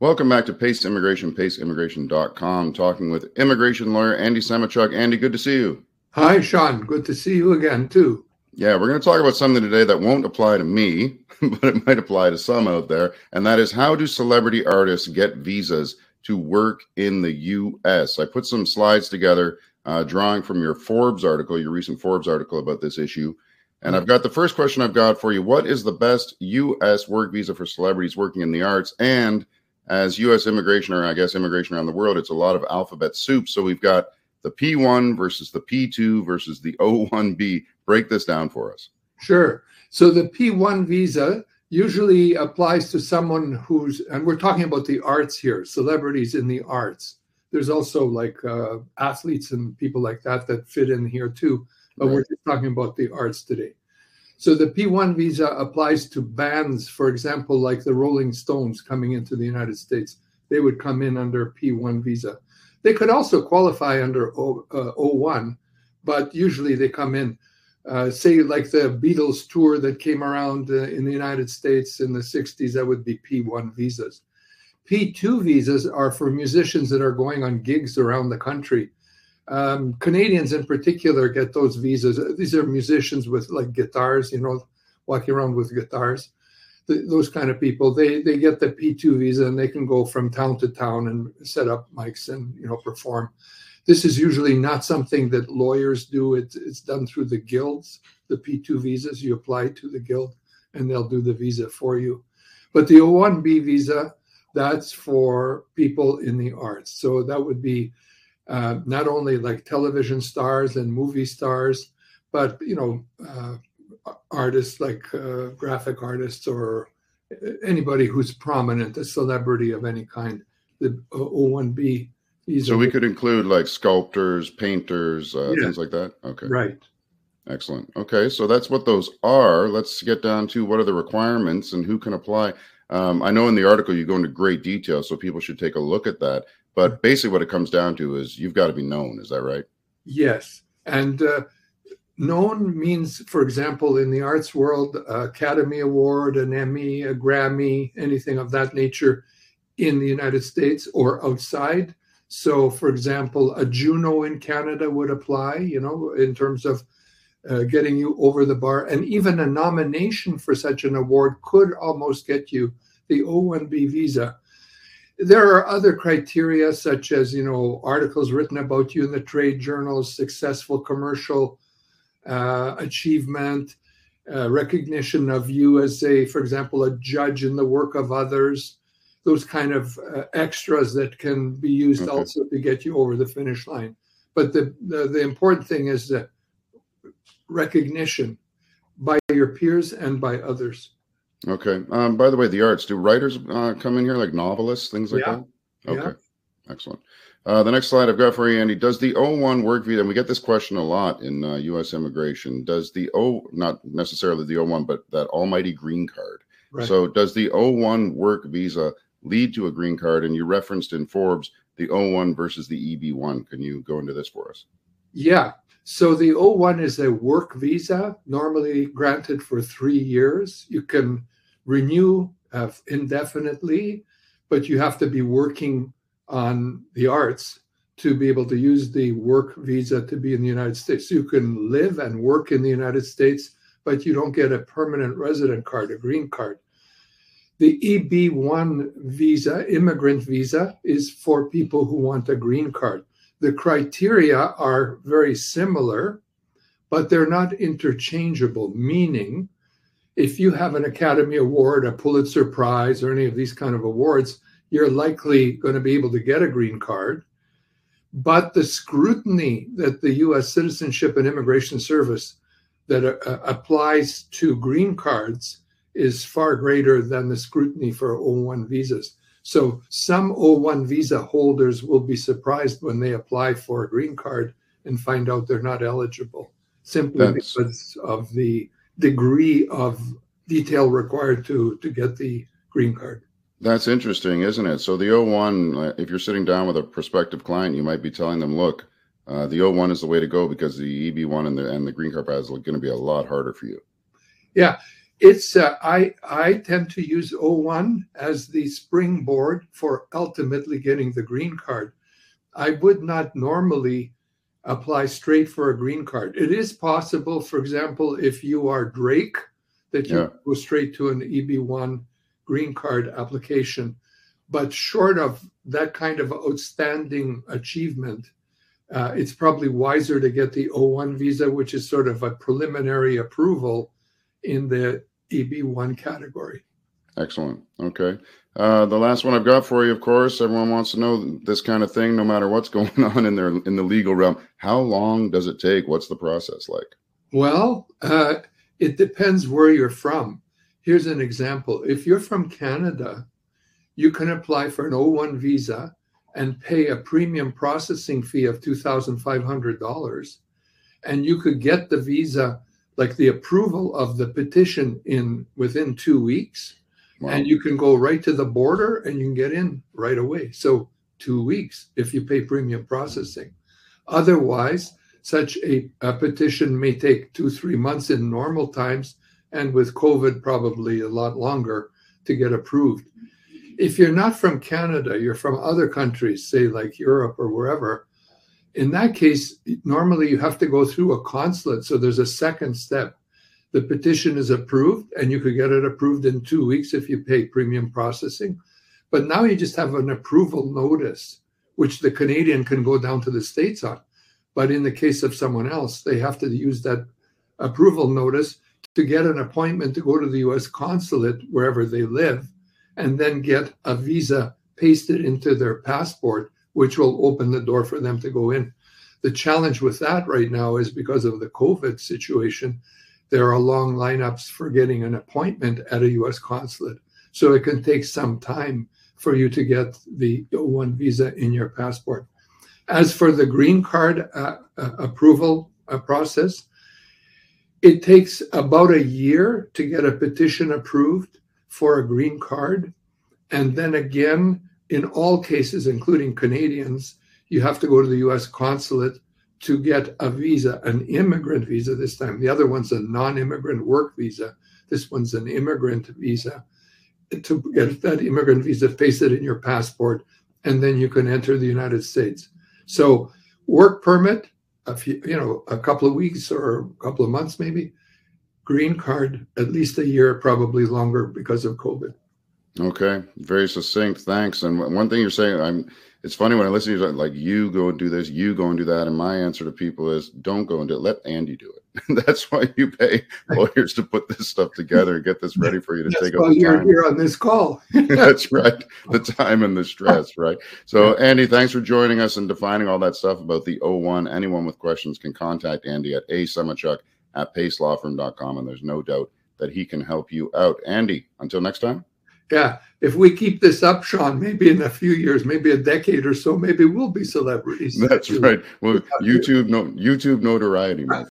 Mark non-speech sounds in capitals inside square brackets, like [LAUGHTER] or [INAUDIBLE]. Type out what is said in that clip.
Welcome back to Pace Immigration, paceimmigration.com, talking with immigration lawyer Andy Semotiuk. Andy, good to see you. Hi, Sean. Good to see you again, too. Yeah, we're going to talk about something today that won't apply to me, [LAUGHS] but it might apply to some out there. And that is how do celebrity artists get visas to work in the U.S.? I put some slides together, uh, drawing from your Forbes article, your recent Forbes article about this issue. And I've got the first question I've got for you. What is the best U.S. work visa for celebrities working in the arts? And as U.S. immigration, or I guess immigration around the world, it's a lot of alphabet soup. So we've got the P1 versus the P2 versus the O1B. Break this down for us. Sure. So the P1 visa usually applies to someone who's, and we're talking about the arts here, celebrities in the arts. There's also like uh, athletes and people like that that fit in here too, but right. we're just talking about the arts today. So the P1 visa applies to bands, for example, like the Rolling Stones coming into the United States. They would come in under P1 visa. They could also qualify under o, uh, O1, but usually they come in, uh, say, like the Beatles tour that came around uh, in the United States in the 60s, that would be P1 visas. P2 visas are for musicians that are going on gigs around the country um, Canadians in particular get those visas. These are musicians with like guitars, you know, walking around with guitars. The, those kind of people, they they get the P2 visa and they can go from town to town and set up mics and you know perform. This is usually not something that lawyers do. It's it's done through the guilds. The P2 visas you apply to the guild and they'll do the visa for you. But the O1B visa, that's for people in the arts. So that would be uh, not only like television stars and movie stars, but you know, uh, artists like uh, graphic artists or anybody who's prominent, a celebrity of any kind. The O1B. so we could include like sculptors, painters, uh, yeah. things like that. Okay. Right. Excellent. Okay, so that's what those are. Let's get down to what are the requirements and who can apply. Um, I know in the article you go into great detail, so people should take a look at that. But basically, what it comes down to is you've got to be known. Is that right? Yes. And uh, known means, for example, in the arts world, Academy Award, an Emmy, a Grammy, anything of that nature in the United States or outside. So, for example, a Juno in Canada would apply, you know, in terms of uh, getting you over the bar. And even a nomination for such an award could almost get you the O1B visa there are other criteria such as you know articles written about you in the trade journals successful commercial uh, achievement uh, recognition of you as a for example a judge in the work of others those kind of uh, extras that can be used okay. also to get you over the finish line but the, the, the important thing is the recognition by your peers and by others Okay. Um, by the way, the arts, do writers uh, come in here like novelists, things like yeah. that? Okay. Yeah. Excellent. Uh, the next slide I've got for you, Andy. Does the O1 work visa, and we get this question a lot in uh, U.S. immigration, does the O, not necessarily the O1, but that almighty green card. Right. So does the O1 work visa lead to a green card? And you referenced in Forbes the O1 versus the EB1. Can you go into this for us? Yeah. So the O1 is a work visa, normally granted for three years. You can renew uh, indefinitely, but you have to be working on the arts to be able to use the work visa to be in the United States. You can live and work in the United States, but you don't get a permanent resident card, a green card. The EB1 visa, immigrant visa, is for people who want a green card. The criteria are very similar, but they're not interchangeable, meaning if you have an Academy Award, a Pulitzer Prize, or any of these kind of awards, you're likely going to be able to get a green card. But the scrutiny that the U.S. Citizenship and Immigration Service that uh, applies to green cards is far greater than the scrutiny for O1 visas. So some O1 visa holders will be surprised when they apply for a green card and find out they're not eligible simply That's... because of the degree of detail required to to get the green card. That's interesting, isn't it? So the O1, uh, if you're sitting down with a prospective client, you might be telling them, "Look, uh, the O1 is the way to go because the EB1 and the and the green card pass is going to be a lot harder for you." Yeah, It's uh, I I tend to use O1 as the springboard for ultimately getting the green card. I would not normally apply straight for a green card. It is possible, for example, if you are Drake, that you Yeah. go straight to an EB1 green card application. But short of that kind of outstanding achievement, uh, it's probably wiser to get the O1 visa, which is sort of a preliminary approval in the EB1 category. Excellent. Okay. Uh, the last one I've got for you, of course, everyone wants to know this kind of thing, no matter what's [LAUGHS] going on in their in the legal realm. How long does it take? What's the process like? Well, uh, it depends where you're from. Here's an example. If you're from Canada, you can apply for an O1 visa and pay a premium processing fee of $2,500. And you could get the visa, like the approval of the petition, in within two weeks. Wow. And you can go right to the border and you can get in right away. So, two weeks if you pay premium processing. Otherwise, such a, a petition may take two, three months in normal times, and with COVID, probably a lot longer to get approved. If you're not from Canada, you're from other countries, say like Europe or wherever, in that case, normally you have to go through a consulate. So there's a second step. The petition is approved, and you could get it approved in two weeks if you pay premium processing. But now you just have an approval notice, which the Canadian can go down to the States on. But in the case of someone else, they have to use that approval notice to get an appointment to go to the US consulate wherever they live and then get a visa pasted into their passport, which will open the door for them to go in. The challenge with that right now is because of the COVID situation, there are long lineups for getting an appointment at a US consulate. So it can take some time for you to get the O1 visa in your passport. As for the green card uh, uh, approval uh, process, it takes about a year to get a petition approved for a green card. And then again, in all cases, including Canadians, you have to go to the US consulate to get a visa, an immigrant visa this time. The other one's a non immigrant work visa. This one's an immigrant visa. To get that immigrant visa pasted in your passport, and then you can enter the United States. So, work permit, a few, you know, a couple of weeks or a couple of months maybe. Green card, at least a year, probably longer because of COVID. Okay, very succinct. Thanks. And one thing you're saying, I'm. It's funny when I listen to you, like you go and do this, you go and do that, and my answer to people is, don't go and do it. Let Andy do it. [LAUGHS] That's why you pay lawyers to put this stuff together and get this ready for you to That's take why you're time. here on this call. [LAUGHS] That's right. The time and the stress, right? So, Andy, thanks for joining us and defining all that stuff about the O1. Anyone with questions can contact Andy at asemotiuk at pacelawfirm.com, and there's no doubt that he can help you out. Andy, until next time. Yeah, if we keep this up, Sean, maybe in a few years, maybe a decade or so, maybe we'll be celebrities. That's right. Well, YouTube, no, YouTube notoriety, my